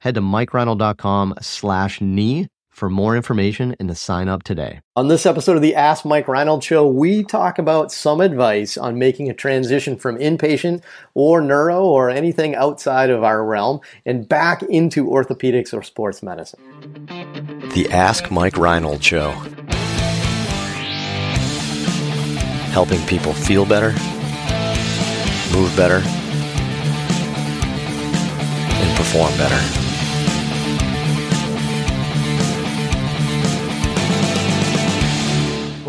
Head to mikereinold.com slash knee for more information and to sign up today. On this episode of the Ask Mike Reinold Show, we talk about some advice on making a transition from inpatient or neuro or anything outside of our realm and back into orthopedics or sports medicine. The Ask Mike Reinold Show. Helping people feel better, move better, and perform better.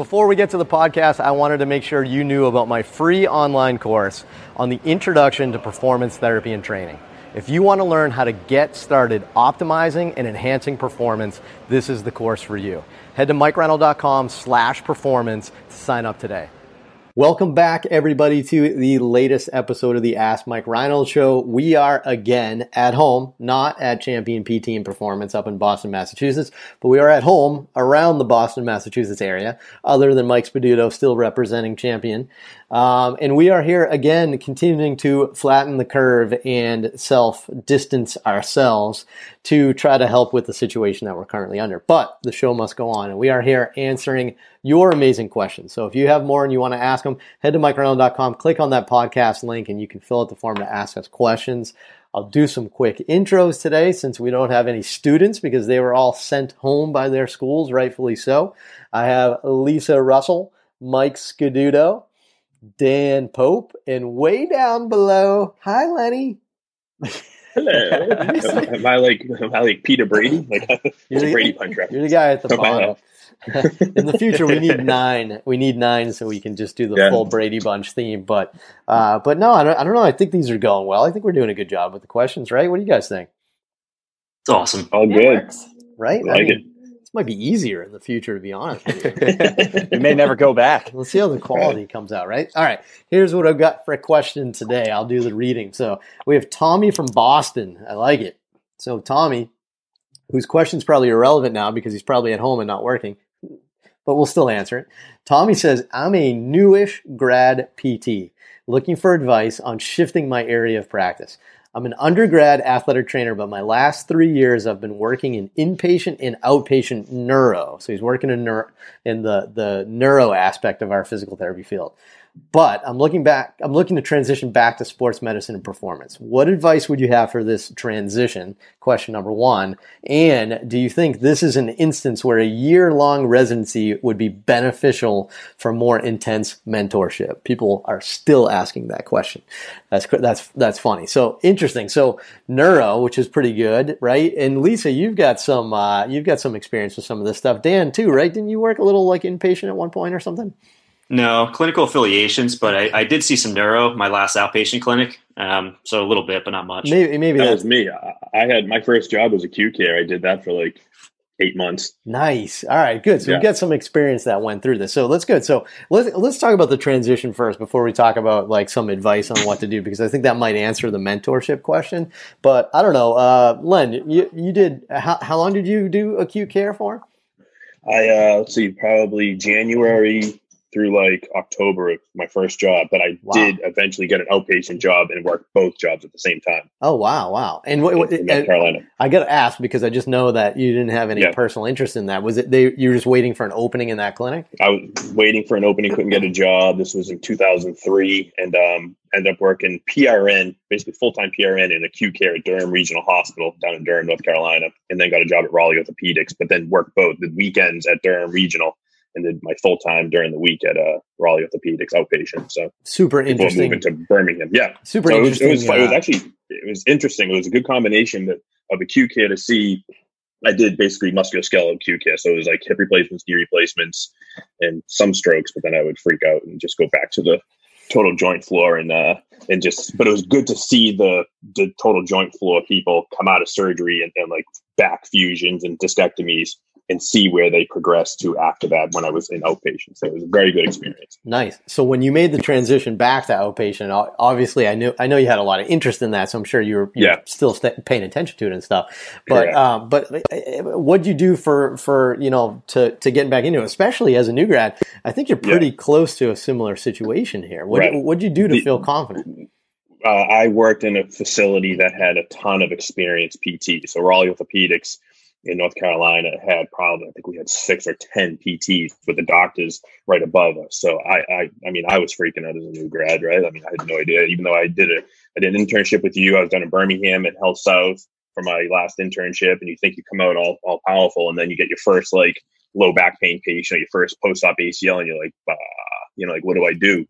Before we get to the podcast, I wanted to make sure you knew about my free online course on the introduction to performance therapy and training. If you want to learn how to get started optimizing and enhancing performance, this is the course for you. Head to mikereinold.com slash performance to sign up today. Welcome back, everybody, to the latest episode of the Ask Mike Reinold Show. We are again at home, not at Champion PT and Performance up in Boston, Massachusetts, but we are at home around the Boston, Massachusetts area, other than Mike Scaduto still representing Champion. Um, and we are here again, continuing to flatten the curve and self distance ourselves to try to help with the situation that we're currently under. But the show must go on, and we are here answering your amazing questions. So if you have more and you want to ask them, head to mikereinold.com, click on that podcast link, and you can fill out the form to ask us questions. I'll do some quick intros today since we don't have any students because they were all sent home by their schools, rightfully so. I have Lisa Russell, Mike Scaduto, Dan Pope, and way down below, hi Lenny. Hello. am I like am I like Peter Brady? Like you're the, Brady Bunch You're the guy at the bottom. in the future, we need nine. We need nine so we can just do the yeah. full Brady Bunch theme. But, uh, but no, I don't, I don't know. I think these are going well. I think we're doing a good job with the questions, right? What do you guys think? It's awesome. All good, right? I like I mean, it might be easier in the future, to be honest. it may never go back. Let's see how the quality comes out, right? All right. Here's what I've got for a question today. I'll do the reading. So we have Tommy from Boston. I like it. So Tommy, whose question's probably irrelevant now because he's probably at home and not working, but we'll still answer it. Tommy says, I'm a newish grad PT looking for advice on shifting my area of practice. I'm an undergrad athletic trainer, but my last three years I've been working in inpatient and outpatient neuro. So he's working in, neuro, in the, the neuro aspect of our physical therapy field. But I'm looking back, I'm looking to transition back to sports medicine and performance. What advice would you have for this transition? Question number one. And do you think this is an instance where a year long residency would be beneficial for more intense mentorship? People are still asking that question. That's, that's, that's funny. So interesting. So neuro, which is pretty good, right? And Lisa, you've got some, uh, you've got some experience with some of this stuff. Dan too, right? Didn't you work a little like inpatient at one point or something? No clinical affiliations, but I, I, did see some neuro my last outpatient clinic. Um, so a little bit, but not much. Maybe maybe that was me. I, I, had my first job was acute care. I did that for like eight months. Nice. All right, good. So yeah. we got some experience that went through this. So let's go. So let's let's talk about the transition first before we talk about like some advice on what to do because I think that might answer the mentorship question. But I don't know, uh, Len, you you did how how long did you do acute care for? I uh, let's see, probably January through like October of my first job, but I wow. did eventually get an outpatient job and work both jobs at the same time. Oh wow, wow! And what, what, North Carolina. I got to ask because I just know that you didn't have any yeah. personal interest in that. Was it they? You were just waiting for an opening in that clinic? I was waiting for an opening, couldn't get a job. This was in 2003, and um, ended up working PRN, basically full time PRN in acute care at Durham Regional Hospital down in Durham, North Carolina, and then got a job at Raleigh Orthopedics. But then worked both the weekends at Durham Regional and did my full time during the week at uh, Raleigh Orthopedics outpatient. So super interesting. Moving to Birmingham, yeah, super so interesting. It was, it was, it was actually it was interesting. It was a good combination of, of acute care to see. I did basically musculoskeletal acute care, so it was like hip replacements, knee replacements, and some strokes. But then I would freak out and just go back to the total joint floor and uh and just but it was good to see the the total joint floor people come out of surgery and, and like back fusions and discectomies and see where they progressed to after that when I was in outpatient. So it was a very good experience. Nice. So when you made the transition back to outpatient, obviously I knew I know you had a lot of interest in that, so I'm sure you were, you yeah. still st- paying attention to it and stuff. But yeah. um, but uh, what'd you do for for you know to to getting back into it, especially as a new grad? I think you're pretty yeah. close to a similar situation here. What right. what'd you do to the, feel confident? Uh, I worked in a facility that had a ton of experienced PT, so Raleigh Orthopedics in North Carolina had probably I think we had six or ten PTs with the doctors right above us. So I, I I mean I was freaking out as a new grad, right? I mean I had no idea. Even though I did a I did an internship with you, I was done in Birmingham at HealthSouth for my last internship, and you think you come out all, all powerful, and then you get your first like low back pain patient, your first post op ACL, and you're like, bah, you know, like what do I do?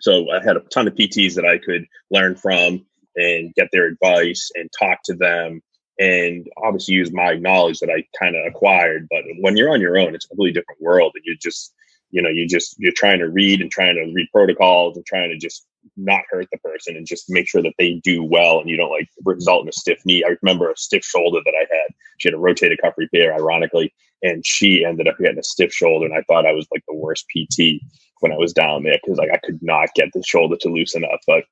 So I had a ton of PTs that I could learn from and get their advice and talk to them and obviously use my knowledge that I kind of acquired. But when you're on your own, it's a completely different world, and you just, you know, you just you're trying to read and trying to read protocols and trying to just not hurt the person and just make sure that they do well and you don't like result in a stiff knee. I remember a stiff shoulder that I had. She had a rotator cuff repair, ironically, and she ended up getting a stiff shoulder, and I thought I was like the worst PT when I was down there because like I could not get the shoulder to loosen up, but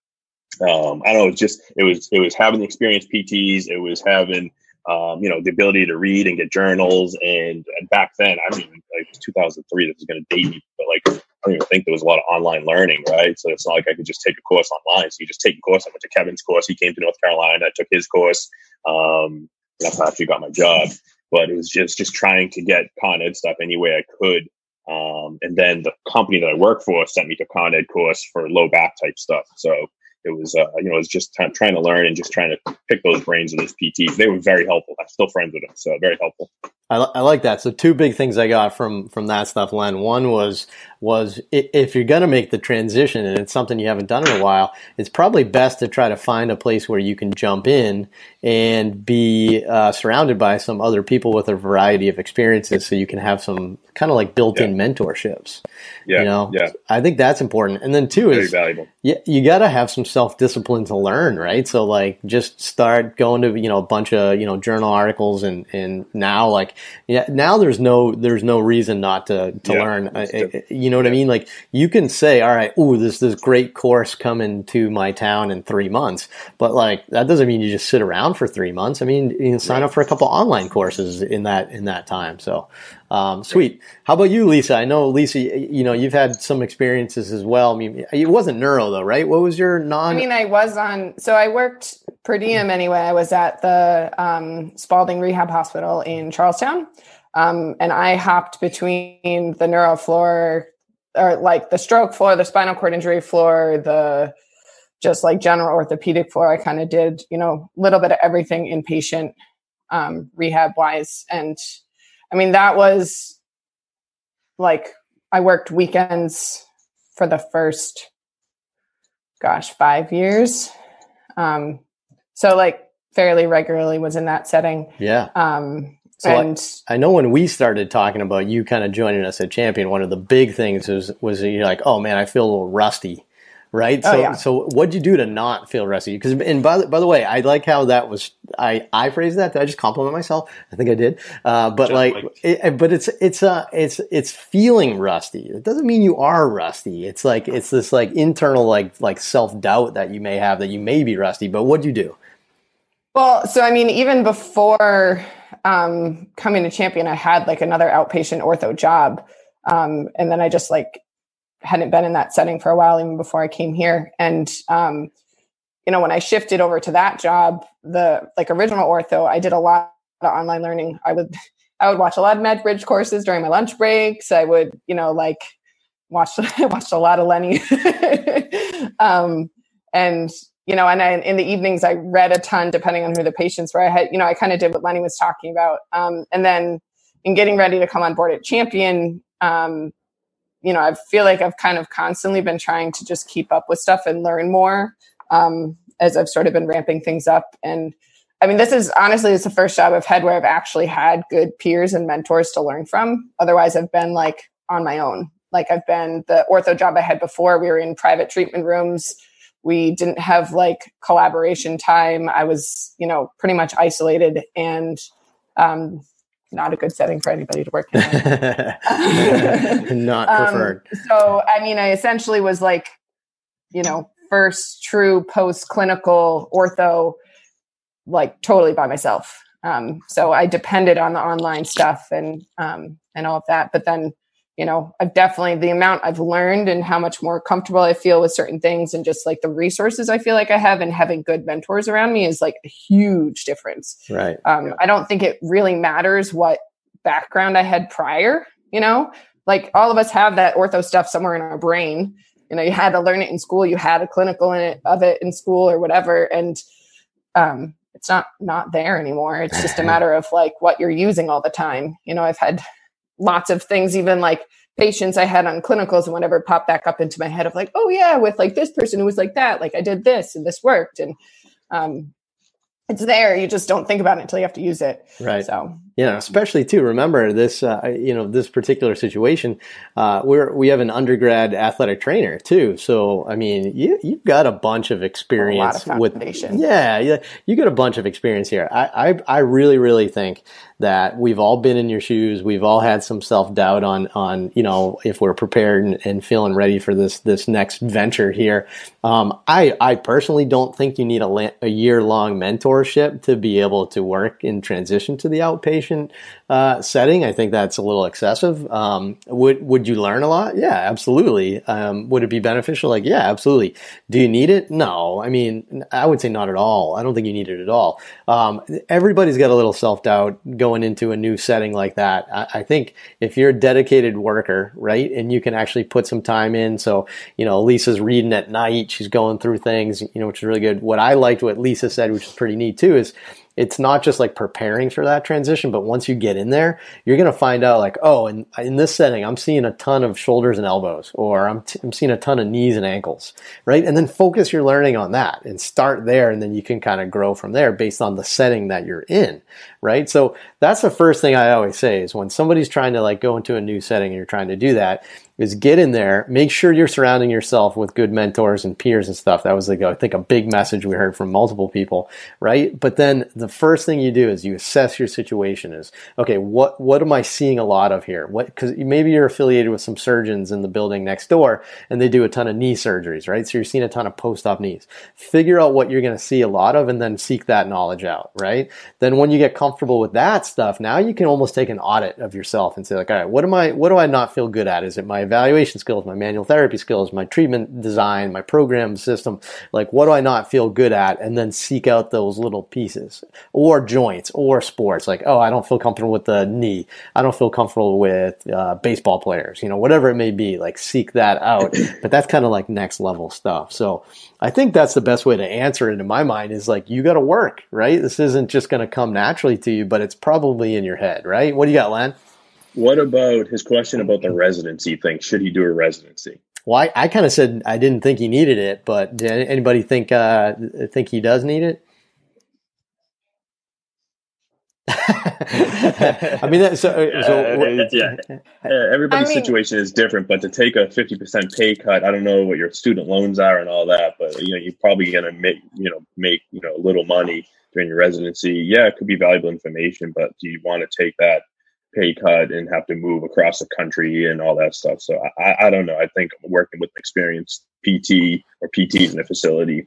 um, I don't know. It just it was it was having the experienced PTs. It was having um, you know the ability to read and get journals. And, and back then, I don't even like 2003. This is going to date me, but like I don't even think there was a lot of online learning, right? So it's not like I could just take a course online. So you just take a course. I went to Kevin's course. He came to North Carolina. I took his course. Um, that's how I actually got my job. But it was just just trying to get Con Ed stuff any way I could. Um, and then the company that I work for sent me to Con Ed course for low back type stuff. So it was uh, you know it was just t- trying to learn and just trying to pick those brains of those PTs. They were very helpful. I'm still friends with them, so very helpful. I, I like that. So two big things I got from from that stuff, Len. One was was if you're going to make the transition and it's something you haven't done in a while, it's probably best to try to find a place where you can jump in and be uh, surrounded by some other people with a variety of experiences, so you can have some kind of like built-in yeah. mentorships. Yeah, you know, yeah. I think that's important. And then two is valuable. Yeah, you got to have some self-discipline to learn, right? So like, just start going to you know a bunch of you know journal articles and and now like yeah now there's no there's no reason not to to yeah, learn. I, you know what I mean? Like you can say, all right, ooh, this this great course coming to my town in three months, but like that doesn't mean you just sit around for three months. I mean, you can sign right. up for a couple online courses in that in that time. So um, sweet. How about you, Lisa? I know Lisa, you know you've had some experiences as well. I mean, it wasn't neuro though, right? What was your non? I mean, I was on. So I worked per diem anyway. I was at the um, Spaulding Rehab Hospital in Charlestown. Um, and I hopped between the neuro floor or like the stroke floor, the spinal cord injury floor, the just like general orthopedic floor. I kind of did, you know, a little bit of everything inpatient um, rehab wise. And I mean, that was like I worked weekends for the first, gosh, five years. Um, so like fairly regularly was in that setting. Yeah. Um, so and I, I, know when we started talking about you kind of joining us at Champion, one of the big things was was you're like, oh man, I feel a little rusty, right? Oh, so yeah. so what'd you do to not feel rusty? Because and by the, by the way, I like how that was I I phrased that. Did I just compliment myself? I think I did. Uh, but Just like, like it, but it's it's uh it's it's feeling rusty. It doesn't mean you are rusty. It's like it's this like internal like like self doubt that you may have that you may be rusty. But what'd you do? Well, so I mean, even before um, coming to champion, I had like another outpatient ortho job. Um, and then I just like hadn't been in that setting for a while, even before I came here. And, um, you know, when I shifted over to that job, the like original ortho, I did a lot of online learning. I would, I would watch a lot of MedBridge courses during my lunch breaks. I would, you know, like watch, watched a lot of Lenny. um, and you know, and I, in the evenings I read a ton, depending on who the patients were. I had, you know, I kind of did what Lenny was talking about. Um, and then in getting ready to come on board at Champion, um, you know, I feel like I've kind of constantly been trying to just keep up with stuff and learn more um, as I've sort of been ramping things up. And I mean, this is honestly, it's the first job I've had where I've actually had good peers and mentors to learn from. Otherwise, I've been like on my own. Like I've been the ortho job I had before. We were in private treatment rooms we didn't have like collaboration time i was you know pretty much isolated and Um, not a good setting for anybody to work in. Not Um, preferred. so, I mean, I essentially was like, you know, first true post clinical ortho, like totally by myself. Um, so I depended on the online stuff and um, and all of that. But then, you know, I've definitely the amount I've learned and how much more comfortable I feel with certain things and just like the resources I feel like I have and having good mentors around me is like a huge difference right. um, I don't think it really matters what background I had prior. You know, like all of us have that ortho stuff somewhere in our brain. You know, you had to learn it in school. You had a clinical in it of it in school or whatever, and um, it's not not there anymore. It's just a matter of like what you're using all the time. You know, I've had lots of things, even like patients I had on clinicals and whatever pop back up into my head of like, oh yeah, with like this person who was like that, like I did this and this worked, and um, it's there. You just don't think about it until you have to use it. Right. So you know, especially too. Remember this, uh, you know, this particular situation. Uh, we're we have an undergrad athletic trainer too. So I mean, you you've got a bunch of experience of with. Yeah, yeah, you got a bunch of experience here. I, I I really really think that we've all been in your shoes. We've all had some self doubt on on you know if we're prepared and, and feeling ready for this this next venture here. Um, I I personally don't think you need a, a year long mentorship to be able to work and transition to the outpatient uh, setting. I think that's a little excessive. Um, would would you learn a lot? Yeah, absolutely. Um, would it be beneficial? Like, yeah, absolutely. Do you need it? No. I mean, I would say not at all. I don't think you need it at all. Um, everybody's got a little self doubt going into a new setting like that. I, I think if you're a dedicated worker, right, and you can actually put some time in. So, you know, Lisa's reading at night. She's going through things, you know, which is really good. What I liked what Lisa said, which is pretty neat too, is it's not just like preparing for that transition, but once you get in there, you're going to find out like, oh, in, in this setting, I'm seeing a ton of shoulders and elbows, or I'm, t- I'm seeing a ton of knees and ankles, right? And then focus your learning on that and start there. And then you can kind of grow from there based on the setting that you're in, right? So that's the first thing I always say is when somebody's trying to like go into a new setting and you're trying to do that, is get in there, make sure you're surrounding yourself with good mentors and peers and stuff. That was like, I think a big message we heard from multiple people, right? But then the first thing you do is you assess your situation is, okay, what, what am I seeing a lot of here? What, cause maybe you're affiliated with some surgeons in the building next door and they do a ton of knee surgeries, right? So you're seeing a ton of post-op knees. Figure out what you're going to see a lot of and then seek that knowledge out, right? Then when you get comfortable with that stuff, now you can almost take an audit of yourself and say like, all right, what am I, what do I not feel good at? Is it my evaluation skills, my manual therapy skills, my treatment design, my program system. Like, what do I not feel good at? And then seek out those little pieces or joints or sports. Like, oh, I don't feel comfortable with the knee. I don't feel comfortable with uh, baseball players, you know, whatever it may be. Like, seek that out. But that's kind of like next level stuff. So I think that's the best way to answer it in my mind is like, you got to work, right? This isn't just going to come naturally to you, but it's probably in your head, right? What do you got, Len? What about his question about the residency thing? Should he do a residency? Well, I, I kind of said I didn't think he needed it, but did anybody think uh, think he does need it? I mean, that, so, Uh, so it's- yeah. Uh, everybody's I mean- situation is different, but to take a fifty percent pay cut, I don't know what your student loans are and all that, but you know you're probably going to make you know make you know a little money during your residency. Yeah, it could be valuable information, but do you want to take that pay cut and have to move across the country and all that stuff? So I, I don't know. I think working with experienced PT or PTs in a facility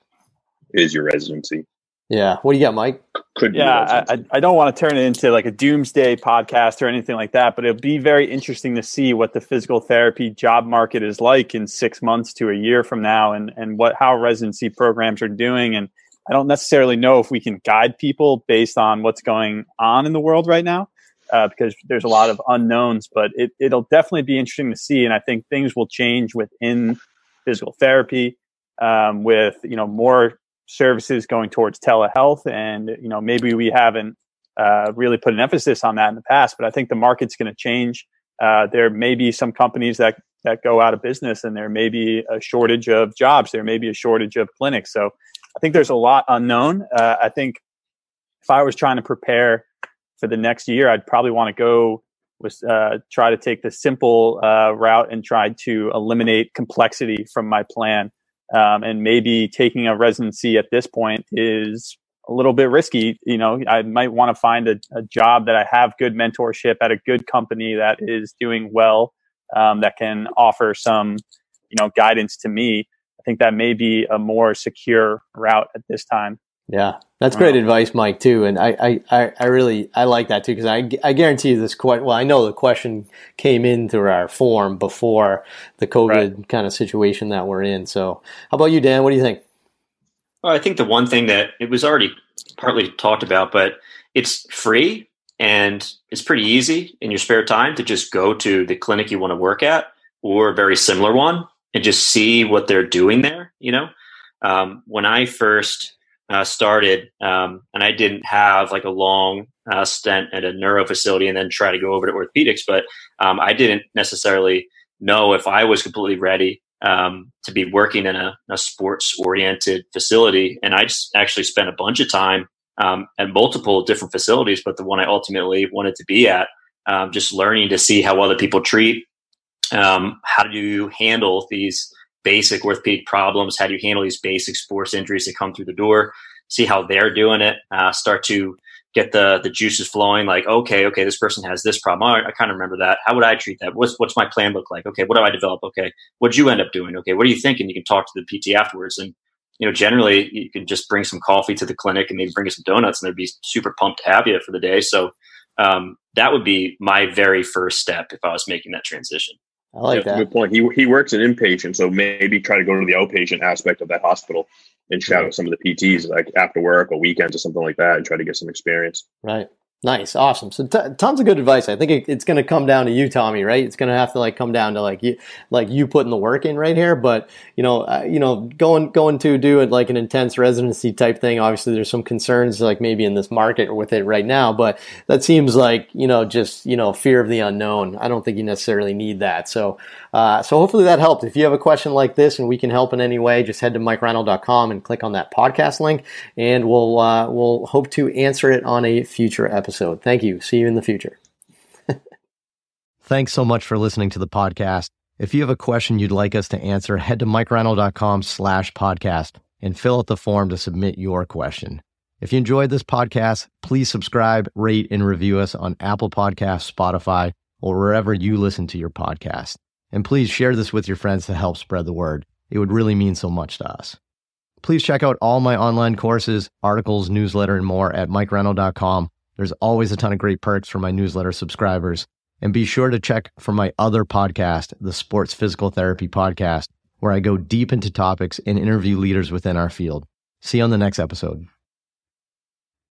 is your residency. yeah. What do you got, Mike? Could be your Yeah. I, I don't want to turn it into like a doomsday podcast or anything like that, but it'll be very interesting to see what the physical therapy job market is like in six months to a year from now, and and what how residency programs are doing. And I don't necessarily know if we can guide people based on what's going on in the world right now, uh, because there's a lot of unknowns. But it, it'll definitely be interesting to see, and I think things will change within physical therapy um, with you know more services going towards telehealth. And you know maybe we haven't uh, really put an emphasis on that in the past but i think the market's going to change. Uh, there may be some companies that that go out of business and there may be a shortage of jobs. There may be a shortage of clinics. So i think there's a lot unknown. Uh, i think if i was trying to prepare for the next year i'd probably want to go with uh, try to take the simple uh, route and try to eliminate complexity from my plan um, and maybe taking a residency at this point is a little bit risky. You know, I might want to find a, a, job that I have good mentorship at a good company that is doing well, um, that can offer some, you know, guidance to me. I think that may be a more secure route at this time. Yeah, that's great advice, Mike. Too, and I, I, I really, I like that too because I, I guarantee you this question. Well, I know the question came in through our form before the COVID right. kind of situation that we're in. So, how about you, Dan? What do you think? Well, I think the one thing that it was already partly talked about, but it's free and it's pretty easy in your spare time to just go to the clinic you want to work at or a very similar one and just see what they're doing there. You know, um, when I first uh, started, um, and I didn't have like a long uh, stint at a neuro facility and then try to go over to orthopedics, but um, I didn't necessarily know if I was completely ready um, to be working in a, a sports oriented facility. And I just actually spent a bunch of time um, at multiple different facilities, but the one I ultimately wanted to be at, um, just learning to see how other people treat, um, how do you handle these basic orthopedic problems? How do you handle these basic sports injuries that come through the door? See how they're doing it. Uh, start to get the the juices flowing. Like, okay, okay, this person has this problem. I, kind of remember that. How would I treat that? What's what's my plan look like? Okay, what do I develop? Okay, what'd you end up doing? Okay, what are you thinking? You can talk to the PT afterwards, and you know, generally you can just bring some coffee to the clinic and maybe bring us some donuts, and they'd be super pumped to have you for the day. So um, that would be my very first step if I was making that transition. I like that. Good point. He he works in inpatient, so maybe try to go to the outpatient aspect of that hospital and shout out some of the PTs like after work or weekends or something like that, and try to get some experience. Right. Nice, awesome. So t- tons of good advice. I think it, it's going to come down to you, Tommy. Right? It's going to have to like come down to like you, like you putting the work in right here. But you know, uh, you know, going going to do it like an intense residency type thing. Obviously, there's some concerns like maybe in this market with it right now. But that seems like you know just you know fear of the unknown. I don't think you necessarily need that. So uh, so hopefully that helped. If you have a question like this and we can help in any way, just head to mikereinold.com and click on that podcast link, and we'll uh, we'll hope to answer it on a future episode. So thank you. See you in the future. Thanks so much for listening to the podcast. If you have a question you'd like us to answer, head to mikereinold.com slash podcast and fill out the form to submit your question. If you enjoyed this podcast, please subscribe, rate, and review us on Apple Podcasts, Spotify, or wherever you listen to your podcast. And please share this with your friends to help spread the word. It would really mean so much to us. Please check out all my online courses, articles, newsletter, and more at mikereinold.com. There's always a ton of great perks for my newsletter subscribers. And be sure to check for my other podcast, the Sports Physical Therapy Podcast, where I go deep into topics and interview leaders within our field. See you on the next episode.